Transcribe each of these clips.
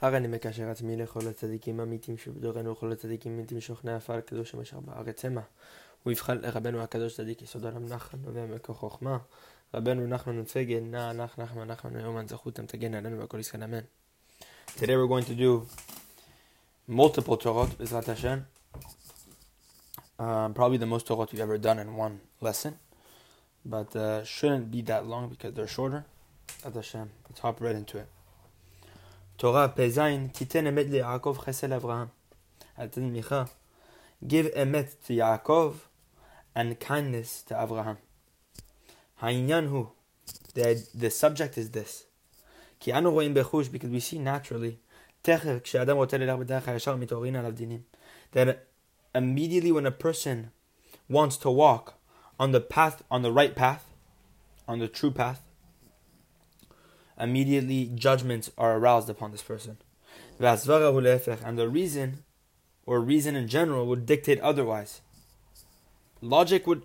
הרי אני מקשר עצמי לכל הצדיקים האמיתים שבדורנו וכל הצדיקים האמיתים שוכני עפר קדוש אשר בארץ המה. הוא יבחן לרבנו הקדוש צדיק יסוד עולם נחן נובע מכוח חוכמה. רבנו נחמן נפגן נע נח נחמן נחמן ויומן זכותם תגן עלינו והכל יזכן אמן. Today we're going to do multiple Torot, Bezrat Hashem. Um, probably the most Torot we've ever done in one lesson. But uh, shouldn't be that long because they're shorter. Bezrat Hashem. Let's hop right into it. Torah Pezain, Titen Emet le Yaakov chesed Avraham. Atan Micha. Give Emet to Yaakov and kindness to Avraham. Hainyanhu. The, the subject is this. Ki anu רואים bechush because we see naturally, תכף כשאדם רוצה ללך בדרך הישר מתעוררין עליו דינים. That immediately when a person wants to walk on the path, on the right path, on the true path, immediately judgments are aroused upon this person. And the reason, or reason in general, would dictate otherwise. Logic would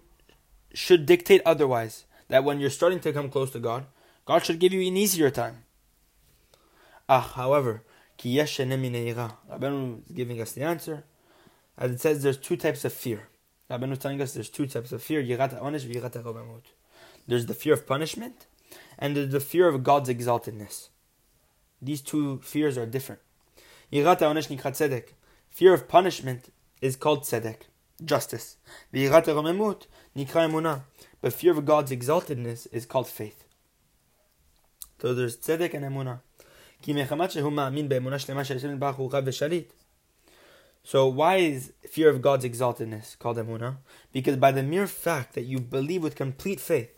should dictate otherwise. That when you're starting to come close to God, God should give you an easier time. Ah, however, Rabbeinu is giving us the answer. As it says, there's two types of fear. Rabbeinu is telling us there's two types of fear. There's the fear of punishment, and there's the fear of God's exaltedness. These two fears are different. Fear of punishment is called tzedek, justice. But fear of God's exaltedness is called faith. So there's tzedek and emunah. So why is fear of God's exaltedness called emunah? Because by the mere fact that you believe with complete faith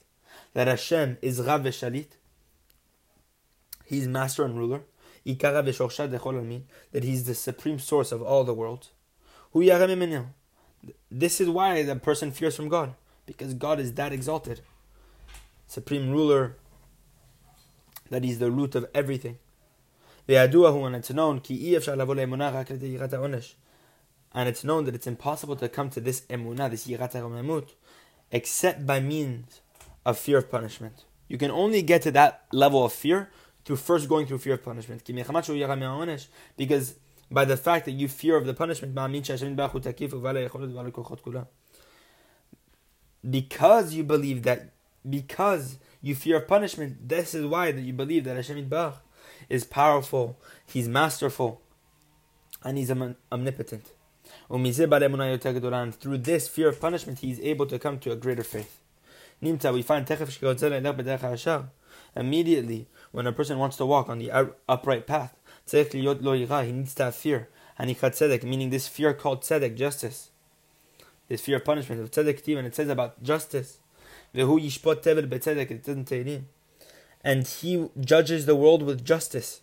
that Hashem is Rav v'Shalit, He's master and ruler, that He's the supreme source of all the world. This is why the person fears from God, because God is that exalted, supreme ruler, that He's the root of everything. and it's known, and it's known that it's impossible to come to this emunah, this yirat except by means of fear of punishment. You can only get to that level of fear through first going through fear of punishment. Because by the fact that you fear of the punishment, because you believe that, because you fear of punishment, this is why that you believe that Hashem is powerful, He's masterful, and He's omnipotent. And through this fear of punishment, He is able to come to a greater faith. Nimta, we find immediately when a person wants to walk on the upright path, he needs to have fear. And he has tzedek, meaning this fear called tzedek, justice. This fear of punishment of tzedek and it says about justice. And he judges the world with justice.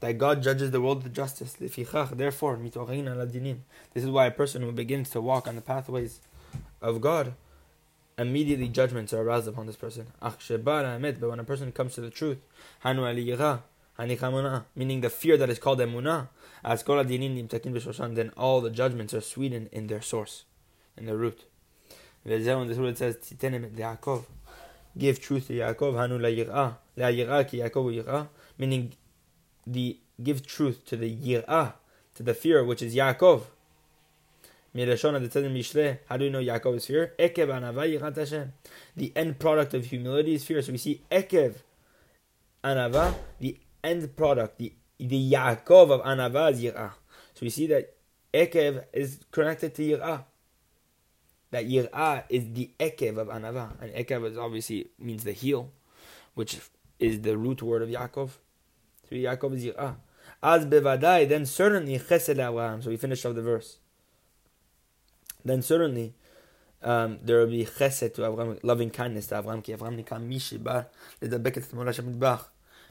That God judges the world with justice. Therefore, this is why a person who begins to walk on the pathways of God immediately judgments are aroused upon this person. But when a person comes to the truth, meaning the fear that is called emunah, then all the judgments are sweetened in their source, in their root. This is what it says, give truth to Yaakov, meaning the give truth to the yirah, to the fear which is Yaakov. How do you know Yaakov is fear? Ekev. The end product of humility is fear. So we see Ekev anava, the end product, the the Yaakov of anava is yirah. So we see that Ekev is connected to yirah. That yirah is the Ekev of anava, and Ekev is obviously means the heel, which is the root word of Yaakov. So Yaakov is yirah. Az bevadai, then certainly chesed. So we finish off the verse then certainly um, there will be chesed to Avraham, loving kindness to Avraham, ki shemidbach.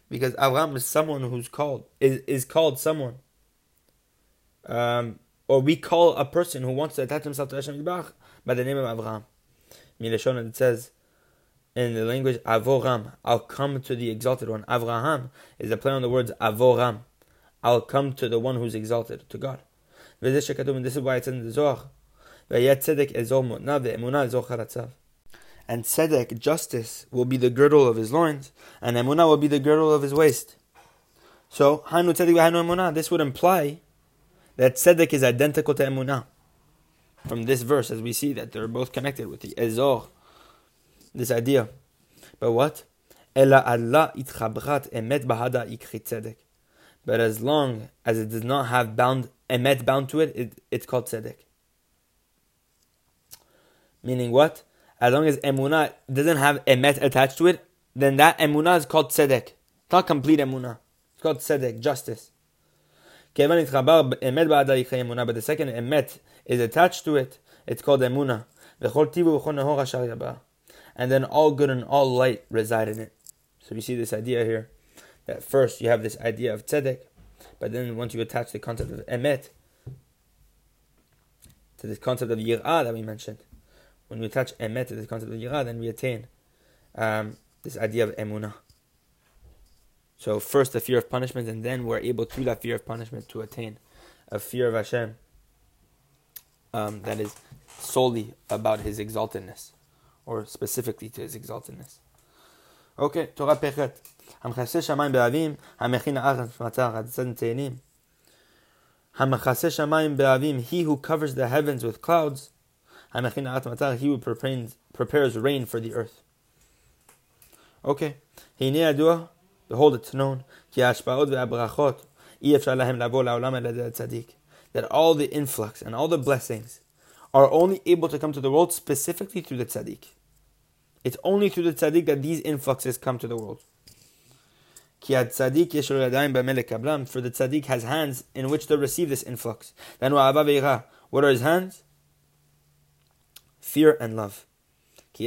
Because Avraham is someone who's called, is, is called someone. Um, or we call a person who wants to attach himself to Hashem Yitbach by the name of Avraham. Milashon, it says in the language Avoram, I'll come to the exalted one. Avraham is a play on the words Avoram. I'll come to the one who's exalted, to God. This is why it's in the Zohar. And tzedek, justice, will be the girdle of his loins, and emunah will be the girdle of his waist. So, Emunah, this would imply that Tzedek is identical to Emunah. From this verse, as we see that they're both connected with the Ezor, this idea. But what? Ela Allah itchabrat emet bahada ikri tzedek. But as long as it does not have bound emet bound to it, it it's called tzedek. Meaning what? As long as emunah doesn't have emet attached to it, then that emunah is called tzedek. It's not complete emunah. It's called tzedek, justice. But the second emet is attached to it, it's called emunah. And then all good and all light reside in it. So you see this idea here, that first you have this idea of tzedek, but then once you attach the concept of emet to this concept of yirah that we mentioned, when we attach emet to this concept of yirah, then we attain um, this idea of emunah. So first the fear of punishment, and then we're able through that fear of punishment to attain a fear of Hashem um, that is solely about His exaltedness, or specifically to His exaltedness. Okay, Torah Pechet. המכסה שמיים באבים, המכין הארץ מצר, הצד תהילים. המכסה שמיים באבים, he who covers the heavens with clouds. המכין הארץ מצר, he who prepares, prepares rain for the earth. Okay, הנה ידוע Behold, it's known, כי ההשפעות והברכות, אי אפשר להם לבוא לעולם אלא הצדיק. That all the influx and all the blessings are only able to come to the world specifically through the tzaddik. It's only through the tzaddik that these influxes come to the world. For the tzaddik has hands in which to receive this influx. Then what are his hands? Fear and love. For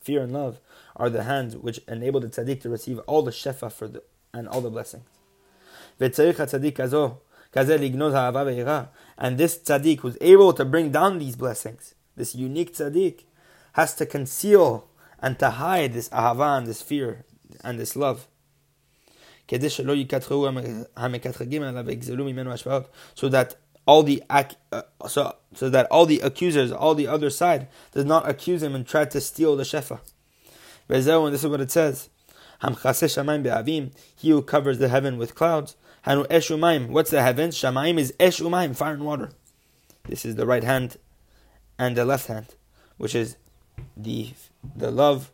fear and love are the hands which enable the tzaddik to receive all the shefa for the, and all the blessings. And this tzaddik who's able to bring down these blessings, this unique tzaddik, has to conceal and to hide this ahava and this fear and this love. So that all the uh, so so that all the accusers, all the other side, does not accuse him and try to steal the shefa. And this is what it says. He who covers the heaven with clouds. Hanu eshumaim. What's the heavens? Shamaim is esh umayim, fire and water. This is the right hand and the left hand, which is the the love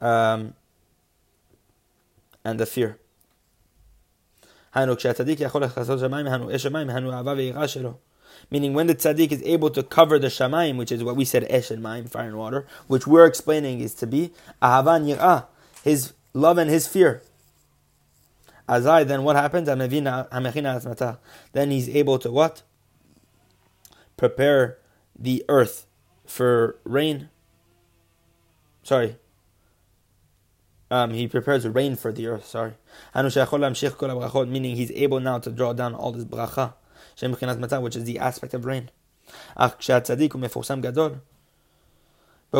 um, and the fear. Eh, Meaning when the tzaddik is able to cover the shamayim, which is what we said eh, esh and mayim, fire and water, which we're explaining is to be ahavan yirah, his love and his fear. Azai, then what happens? Then he's able to what? Prepare the earth for rain. Sorry, um, he prepares rain for the earth. Sorry, meaning he's able now to draw down all this bracha, which is the aspect of rain. But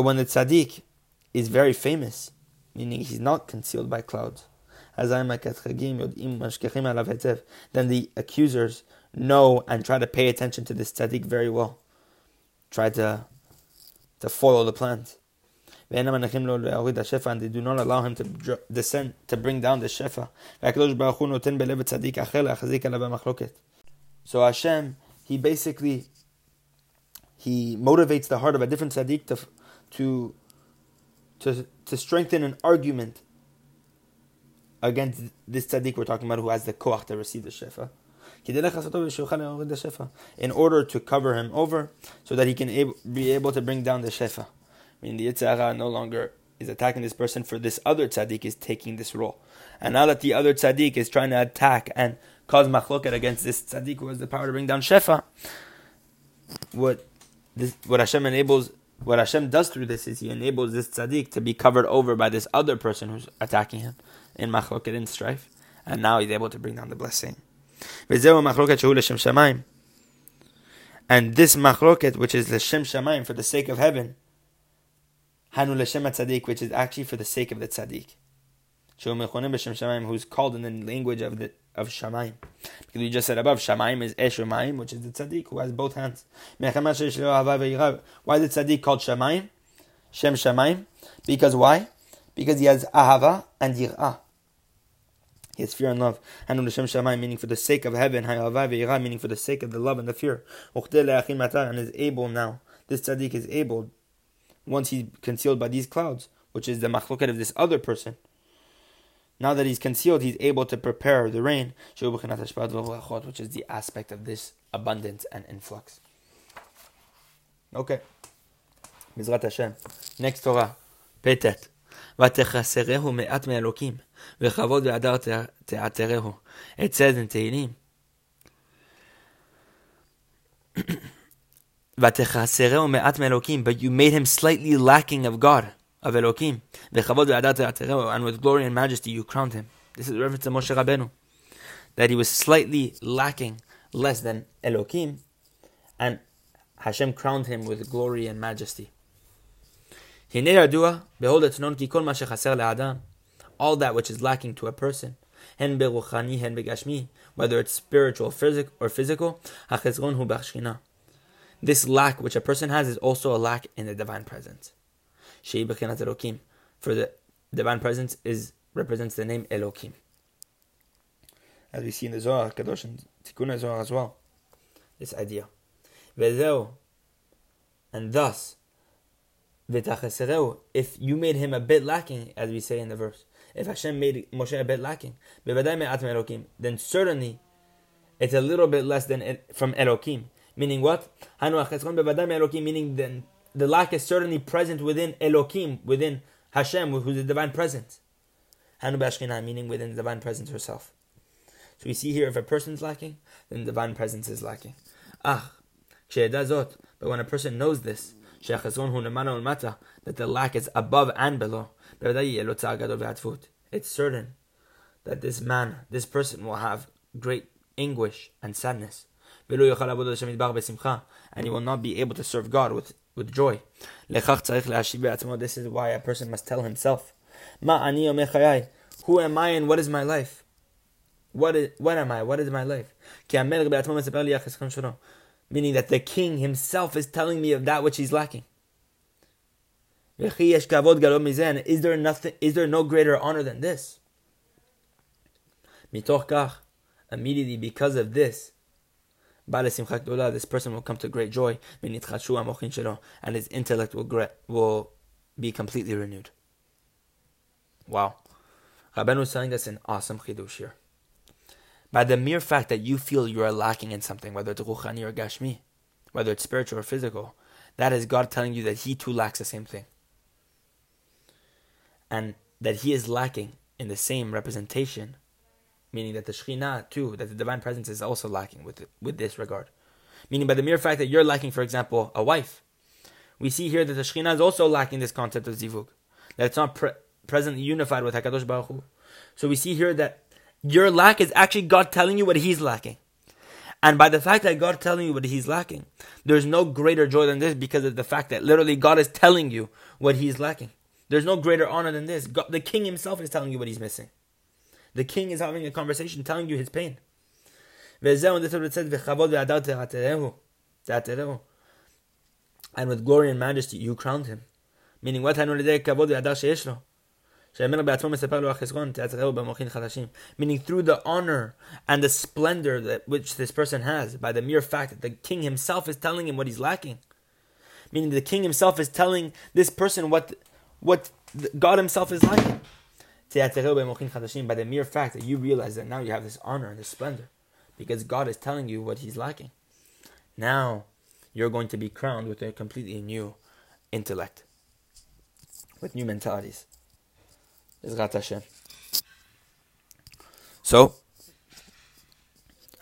when the tzaddik is very famous, meaning he's not concealed by clouds, then the accusers know and try to pay attention to this tzaddik very well, try to to foil the plans and they do not allow him to descend, to bring down the shefa. So Hashem, he basically, he motivates the heart of a different tzaddik to, to, to, to strengthen an argument against this tzaddik we're talking about who has the koach to receive the shefa. In order to cover him over, so that he can be able to bring down the shefa. I mean, the Yitzhara no longer is attacking this person, for this other tzaddik is taking this role. And now that the other tzaddik is trying to attack and cause machloket against this tzaddik who has the power to bring down Shefa, what this, what Hashem enables, what Hashem does through this is He enables this tzaddik to be covered over by this other person who's attacking him in machloket in strife, and now he's able to bring down the blessing. And this machloket, which is the Shem Shamayim for the sake of heaven, Hanu L'Shem Tzaddik, which is actually for the sake of the Tzaddik. Who's called in the language of the of Shamayim. Because we just said above, Shamayim is Eshumayim, which is the Tzaddik, who has both hands. Why is the Tzaddik called Shamayim? Shem Shamayim? Because why? Because he has Ahava and yir'ah. He has fear and love. Hanu l'shem shamayim, meaning for the sake of heaven. Hayavai ve'yirah, meaning for the sake of the love and the fear. And is able now. This tzaddik is able, once he's concealed by these clouds, which is the machloket of this other person. Now that he's concealed, he's able to prepare the rain, which is the aspect of this abundance and influx. Okay. Bezrat Hashem. Next Torah. Petet. ותחסרהו מעט מאלוקים, וכבוד והדר תעתרהו. It says in Tehillim, ותחסרהו מעט מאלוקים, but you made him slightly lacking of God, of Elokim. וכבוד והדר תעתרהו, and with glory and majesty you crowned him. This is a reference to Moshe Rabbeinu. That he was slightly lacking, less than Elokim, and Hashem crowned him with glory and majesty. הנה ידוע, behold it's known כי כל מה שחסר לאדם, all that which is lacking to a person, הן ברוחני הן בגשמי, whether it's spiritual or physical, החסרון הוא בשכינה. this lack which a person has is also a lack in the divine presence. Sheibakinat Elokim. For the divine presence is represents the name Elokim. As we see in the Zohar Kadosh and Tikkun Zohar as well. This idea. And thus if you made him a bit lacking, as we say in the verse, if Hashem made Moshe a bit lacking, then certainly it's a little bit less than from Elokim. Meaning what? Meaning then the lack is certainly present within Elokim, within Hashem, who's the divine presence. Hanu Meaning within the divine presence herself. So we see here if a person's lacking, then the divine presence is lacking. Ah, but when a person knows this, that the lack is above and below. It's certain that this man, this person will have great anguish and sadness. And he will not be able to serve God with, with joy. This is why a person must tell himself, Who am I and what is my life? What is what am I? What is my life? meaning that the king himself is telling me of that which he's lacking. Is there nothing? Is there no greater honor than this? Immediately because of this, this person will come to great joy, and his intellect will will be completely renewed. Wow, Rabbeinu is telling us an awesome chidush here by the mere fact that you feel you are lacking in something, whether it's ruchani or gashmi, whether it's spiritual or physical, that is God telling you that He too lacks the same thing. And that He is lacking in the same representation, meaning that the Shekhinah too, that the divine presence is also lacking with, with this regard. Meaning by the mere fact that you're lacking, for example, a wife, we see here that the Shekhinah is also lacking this concept of zivug, that it's not pre- presently unified with Hakadosh Baruch Hu. So we see here that your lack is actually God telling you what He's lacking. And by the fact that God telling you what He's lacking, there's no greater joy than this because of the fact that literally God is telling you what He's lacking. There's no greater honor than this. God, the King Himself is telling you what He's missing. The King is having a conversation, telling you his pain. And with glory and majesty, you crowned him. Meaning, what Meaning through the honor and the splendor that which this person has, by the mere fact that the king himself is telling him what he's lacking. Meaning the king himself is telling this person what what God himself is lacking. By the mere fact that you realize that now you have this honor and this splendor, because God is telling you what he's lacking. Now you're going to be crowned with a completely new intellect, with new mentalities. So,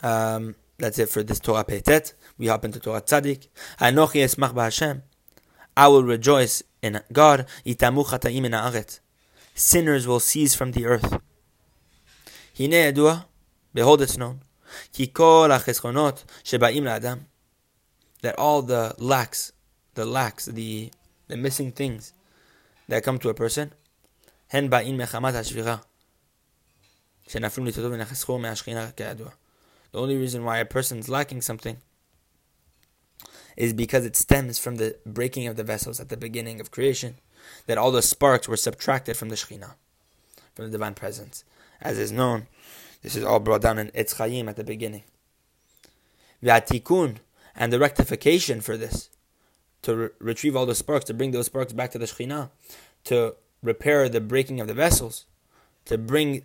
um, that's it for this Torah Peitet. We hop into Torah Tzadik. Anochi esmach b'Hashem. I will rejoice in God. Itamu chataim in haaretz Sinners will cease from the earth. Hine yadua, behold it's known. Ki kol ha'cheschonot shebaim la'adam. That all the lacks, the lacks, the, the missing things that come to a person, הן באים מחמת השבירה, שנפלו ונחסכו מהשכינה כידוע. The only reason why a person is lacking something is because it stems from the breaking of the vessels at the beginning of creation, that all the sparks were subtracted from the Shekhinah. from the divine presence. As is known, this is all brought down in Etz Chaim at the beginning. V'atikun, and the rectification for this, to re- retrieve all the sparks, to bring those sparks back to the Shekhinah, to repair the breaking of the vessels, to bring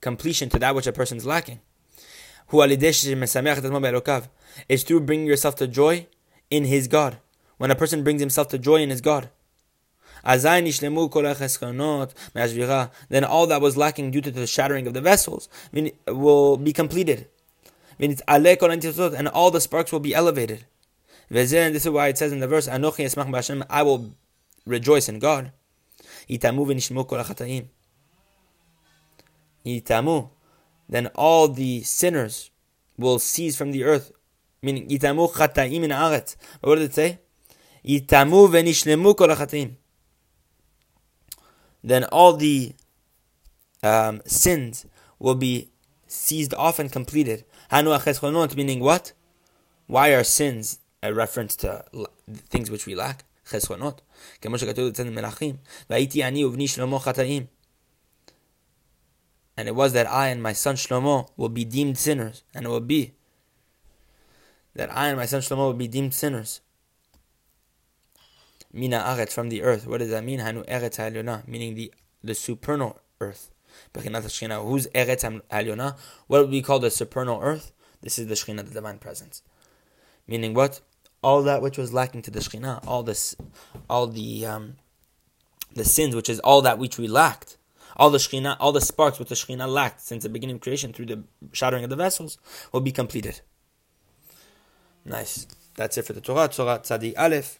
completion to that which a person is lacking. Is through bringing yourself to joy in his God. When a person brings himself to joy in his God. Then all that was lacking due to the shattering of the vessels will be completed. And all the sparks will be elevated. This is why it says in the verse, I will rejoice in God. Then all the sinners will cease from the earth. Meaning, in. What did it say? then all the um, sins will be seized off and completed. Hanu acheskonot, meaning what? Why are sins a reference to things which we lack? חסרונות. כמו שכתוב אצלנו מלכים, והייתי אני ובני שלמה חטאים. And it was that I and my son Shlomo will be deemed sinners, and it will be that I and my son Shlomo will be deemed sinners. Mina aretz from the earth. What does that mean? Hanu eretz halyona, meaning the the supernal earth. Who's eretz halyona? What would we call the supernal earth? This is the Shekhinah, the divine presence. Meaning what? All that which was lacking to the Shekhinah, all this, all the um, the sins, which is all that which we lacked, all the Shekhinah, all the sparks which the Shekhinah lacked since the beginning of creation through the shattering of the vessels, will be completed. Nice. That's it for the Torah. Torah Tzadi Aleph.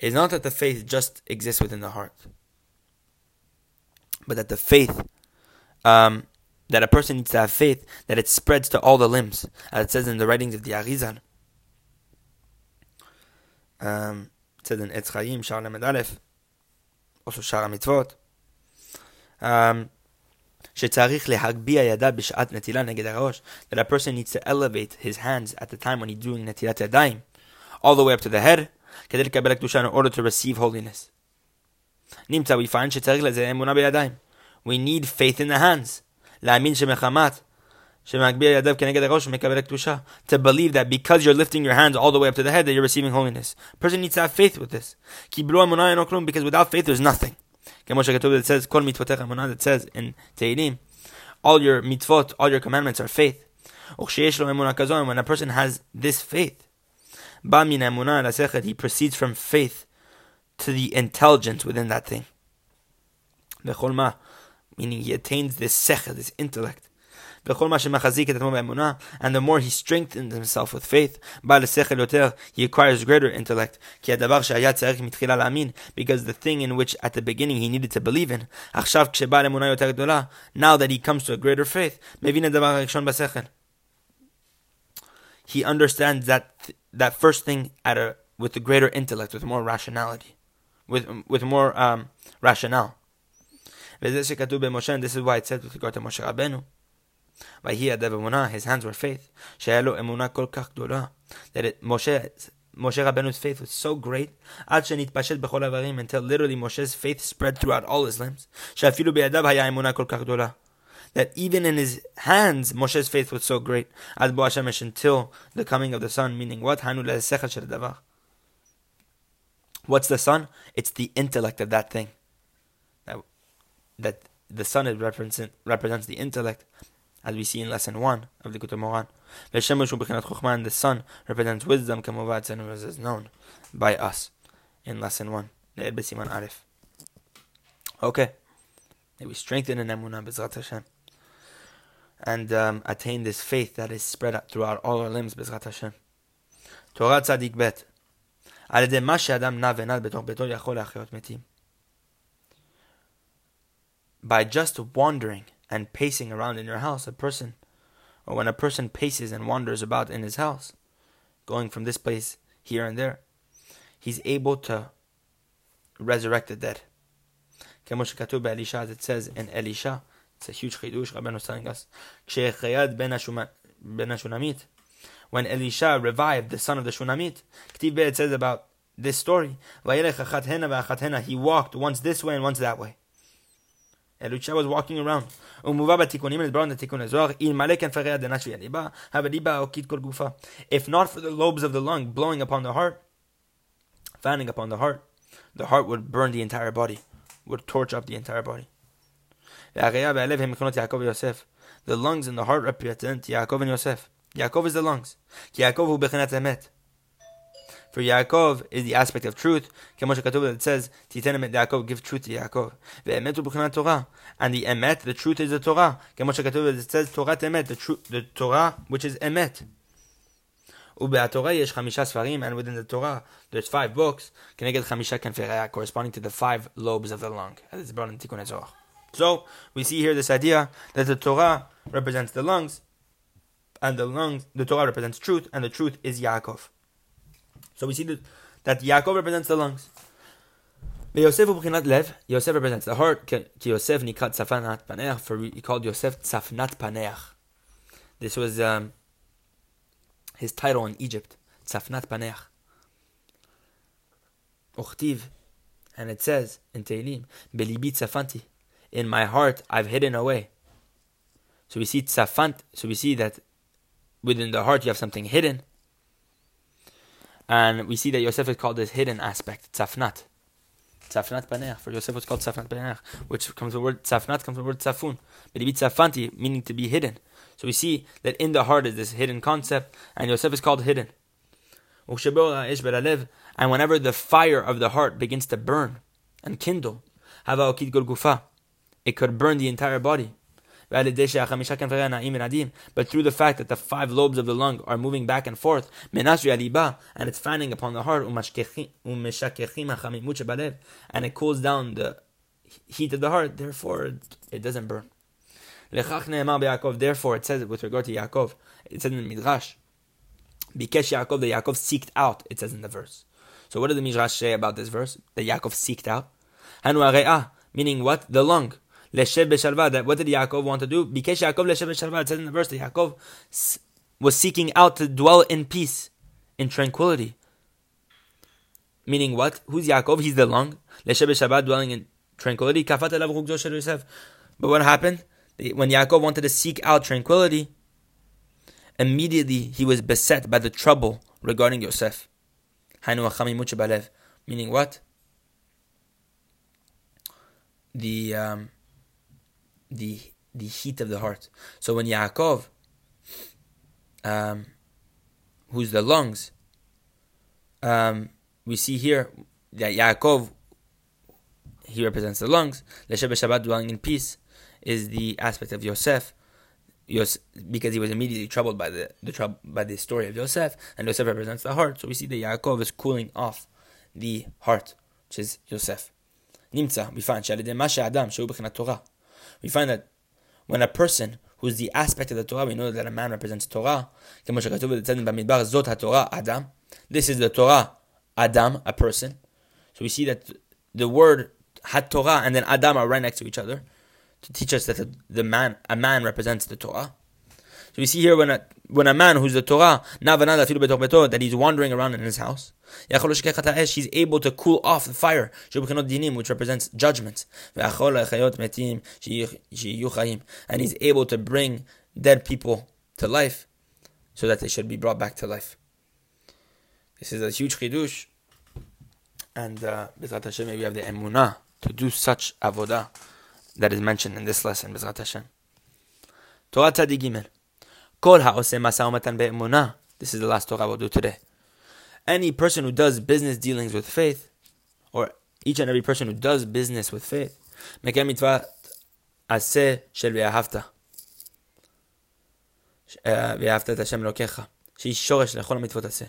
is not that the faith just exists within the heart, but that the faith, um, that a person needs to have faith, that it spreads to all the limbs, as it says in the writings of the Arizal. Um, it says in Etz Chaim, Shar Aleph, also Shar Mitzvot. Um, that a person needs to elevate his hands at the time when he's doing netilat yadayim, all the way up to the head, in order to receive holiness. we find We need faith in the hands. To believe that because you're lifting your hands all the way up to the head that you're receiving holiness. A person needs to have faith with this. Because without faith there's nothing. It says, It says in Tehillim, all your mitzvot, all your commandments are faith. When a person has this faith, he proceeds from faith to the intelligence within that thing. Meaning he attains this sechel, this intellect. And the more he strengthens himself with faith, he acquires greater intellect. Because the thing in which at the beginning he needed to believe in, now that he comes to a greater faith, he understands that that first thing at a with a greater intellect, with more rationality, with with more um, rationale. This is why it said with regard to Moshe Rabbeinu. by he had His hands were faith. That it, Moshe, Moshe Rabbeinu's faith was so great until literally Moshe's faith spread throughout all his limbs that even in his hands, Moshe's faith was so great, until the coming of the sun, meaning what? What's the sun? It's the intellect of that thing. That, that the sun represent, represents the intellect, as we see in lesson 1 of the Likutei Moharan. And the sun represents wisdom, as is known by us in lesson 1. Okay. May we strengthen in Emunah B'ezrat Hashem and um, attain this faith that is spread out throughout all our limbs, Bezrat Hashem. Torah Tzadik Bet. על ידי מה שאדם נע ונד בתוך ביתו יכול להחיות מתים. by just wandering and pacing around in your house, a person, or when a person paces and wanders about in his house, going from this place here and there, he's able to resurrect the dead. As it says in Elisha, it's a huge chidush. Rabbeinu is telling us, when Elisha revived the son of the Shunamit, it says about this story, he walked once this way and once that way. Elisha was walking around. If not for the lobes of the lung blowing upon the heart, fanning upon the heart, the heart would burn the entire body, would torch up the entire body. The lungs and the heart represent Yaakov and Yosef. Yaakov is the lungs. Yaakov for Yaakov is the aspect of truth. It says, Yaakov, give truth to Yaakov. And the emet, the truth is the Torah. It says, Torah emet, the, truth, the Torah, which is emet. And within the Torah, there's five books, corresponding to the five lobes of the lung. That is brought in Tikkun So, we see here this idea that the Torah represents the lungs, and the lungs, the Torah represents truth, and the truth is Yaakov. So we see that, that Yaakov represents the lungs. Yosef. Yosef represents the heart. Yosef nikat tzafnat paneach. For he called Yosef tzafnat paneach. This was um, his title in Egypt. Tzafnat paneach. Uchtiv, and it says in Tehillim, Belibi tzafanti. In my heart, I've hidden away. So we see tzafant. So we see that within the heart you have something hidden. And we see that Yosef is called this hidden aspect, tzafnat. Tzafnat paneach. For Yosef was called tzafnat paneach, which comes from the word tzafnat, comes from the word tzafun. But it tzafanti, meaning to be hidden. So we see that in the heart is this hidden concept, and Yosef is called hidden. And whenever the fire of the heart begins to burn and kindle, it could burn the entire body. But through the fact that the five lobes of the lung are moving back and forth, and it's fanning upon the heart, and it cools down the heat of the heart, therefore it doesn't burn. Therefore, it says with regard to Yaakov, it says in the Midrash, because Yaakov, the Yaakov seeked out, it says in the verse. So what does the Midrash say about this verse? That Yaakov seeked out? Meaning what? The lung. Leshev b'shalva. What did Yaakov want to do? Bikesh Yaakov leshev b'shalva. It says in the verse that Yaakov was seeking out to dwell in peace, in tranquility. Meaning what? Who's Yaakov? He's the lung. Leshev b'shalva, dwelling in tranquility. Kafat Yosef. But what happened? When Yaakov wanted to seek out tranquility, immediately he was beset by the trouble regarding Yosef. Meaning what? The um, the the heat of the heart. So when Yaakov, um, who's the lungs, um, we see here that Yaakov, he represents the lungs. Lesheb Shabbat, dwelling in peace, is the aspect of Yosef. Because he was immediately troubled by the, the trouble by the story of Yosef, and Yosef represents the heart. So we see that Yaakov is cooling off the heart, which is Yosef. Nimtza, we find Torah we find that when a person who is the aspect of the Torah, we know that a man represents Torah. This is the Torah, Adam, a person. So we see that the word had Torah and then Adam are right next to each other to teach us that the man, a man represents the Torah. So we see here when a, when a man who's the Torah, that he's wandering around in his house, he's able to cool off the fire, which represents judgment. And he's able to bring dead people to life so that they should be brought back to life. This is a huge chidush. And uh, Hashem, we have the emunah to do such avodah that is mentioned in this lesson, Bezrat Hashem. Torah Tzadik Gimel. Kol ha'oseh masa be'emunah. This is the last Torah we'll do today. Any person who does business dealings with faith, or each and every person who does business with faith, מקיים מצוות עשה של ואהבת. ואהבת את השם אלוקיך, שהיא שורש לכל המצוות עשה.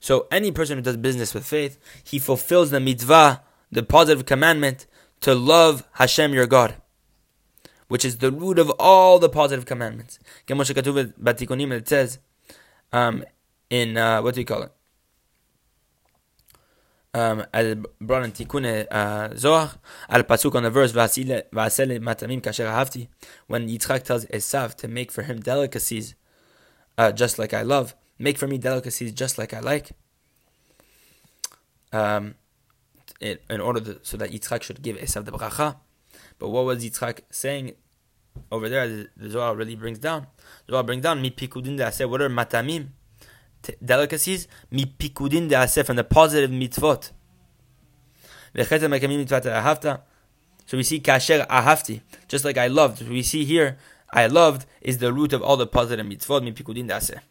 So any person who does business with faith, he fulfills the mitzvah, the positive commandment, to love Hashem your God, which is the root of all the positive commandments. It says um, in, uh, what do you call it? Um, brought in Tikkun uh, Zohar, al pasuk on the verse Vasile matamim kasher hafti, when Yitzchak tells Esav to make for him delicacies, uh, just like I love, make for me delicacies just like I like. Um, it, in order to, so that Yitzchak should give Esav the bracha. But what was Yitzchak saying over there? The, Zohar really brings down. The Zohar brings down mi pikudin de What are matamim? delicacies, mi pikudin de from the positive mitzvot. So we see kasher ahafti, just like I loved. We see here, I loved is the root of all the positive mitzvot, mi pikudin de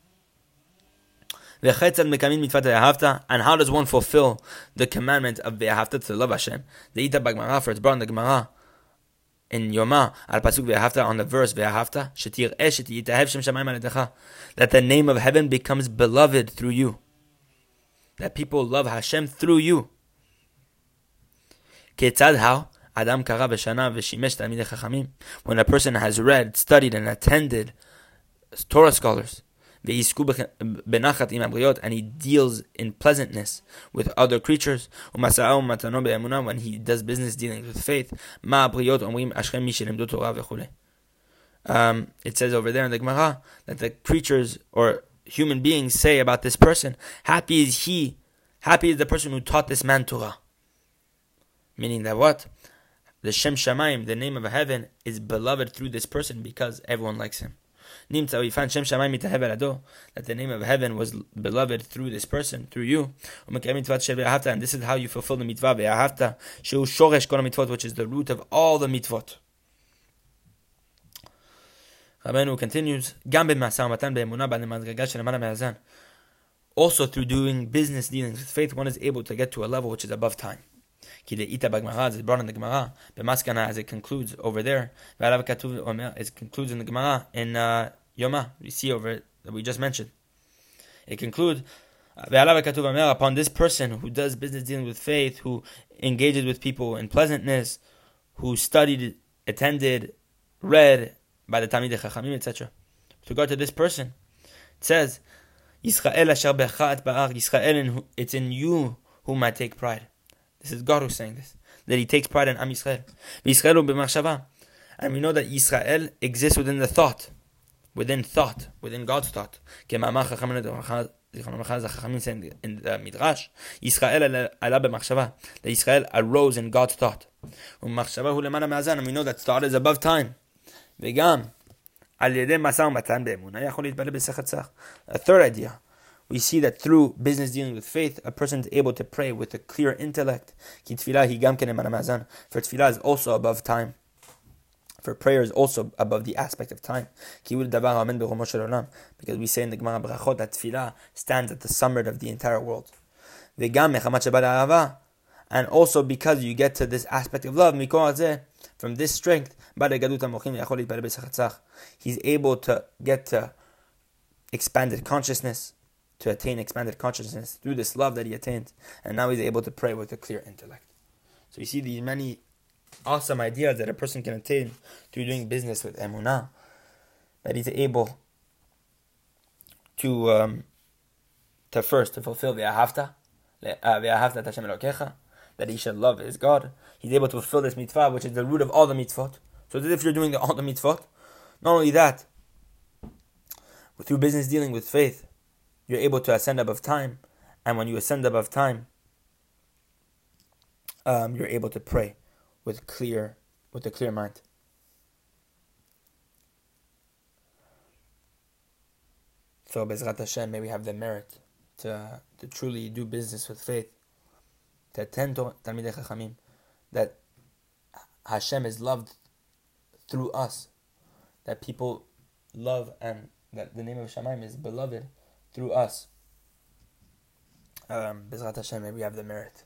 and how does one fulfill the commandment of ve'ahavta to love Hashem? The Ita Bagmara, for it's brought in the Gemara, in Yoma al pasuk ve'ahavta on the verse ve'ahavta shetir eshet yitahev shem shamayim aledecha that the name of heaven becomes beloved through you. That people love Hashem through you. Ketzad how Adam kara b'shana v'shimesh talmidei chachamim when a person has read, studied, and attended Torah scholars and he deals in pleasantness with other creatures. When he does business dealing with faith, um, it says over there in the Gemara that the creatures or human beings say about this person, Happy is he, happy is the person who taught this man Torah. Meaning that what? The Shem Shamayim, the name of heaven, is beloved through this person because everyone likes him. Nimtza, we find Shem Shamayim that the name of heaven was beloved through this person, through you. And this is how you fulfill the mitzvah, which is the root of all the mitzvot. Rabbeinu continues, also through doing business dealings with faith, one is able to get to a level which is above time. Is brought in the Gemara. Bemaskana, as it concludes over there. It concludes in the Gemara in uh, Yoma. We see over it that we just mentioned. It concludes. Upon this person who does business dealing with faith, who engages with people in pleasantness, who studied, attended, read by the Talmidei Chachamim, etc. With regard to this person, it says, Yisrael asher Yisrael, it's in you whom I take pride. This is God who's saying this. That He takes pride in Am Yisrael. And we know that Israel exists within the thought, within thought, within God's thought. in the Midrash, Israel ala b'machshava, that Israel arose in God's thought. And we know that thought is above time. וגם על ידי משא ומתן באמונה יכול להתבלע A third idea we see that through business dealing with faith, a person is able to pray with a clear intellect. For tefillah is also above time. For prayer is also above the aspect of time. Because we say in the Gemara Brachot that tefillah stands at the summit of the entire world. And also because you get to this aspect of love, from this strength, he's able to get to expanded consciousness to attain expanded consciousness through this love that he attained, and now he's able to pray with a clear intellect. So you see these many awesome ideas that a person can attain through doing business with emunah, that he's able to um, to first to fulfill the ahavta, uh, that he should love his God. He's able to fulfill this mitzvah, which is the root of all the mitzvot. So as if you're doing the, all the mitzvot. Not only that, through business dealing with faith, you're able to ascend above time, and when you ascend above time, um, you're able to pray with clear with a clear mind. So Bezrat Hashem, may we have the merit to to truly do business with faith, to attend to Talmidei Chachamim, that Hashem is loved through us, that people love and that the name of Shemaim is beloved through us. Um, Hashem, may we have the merit.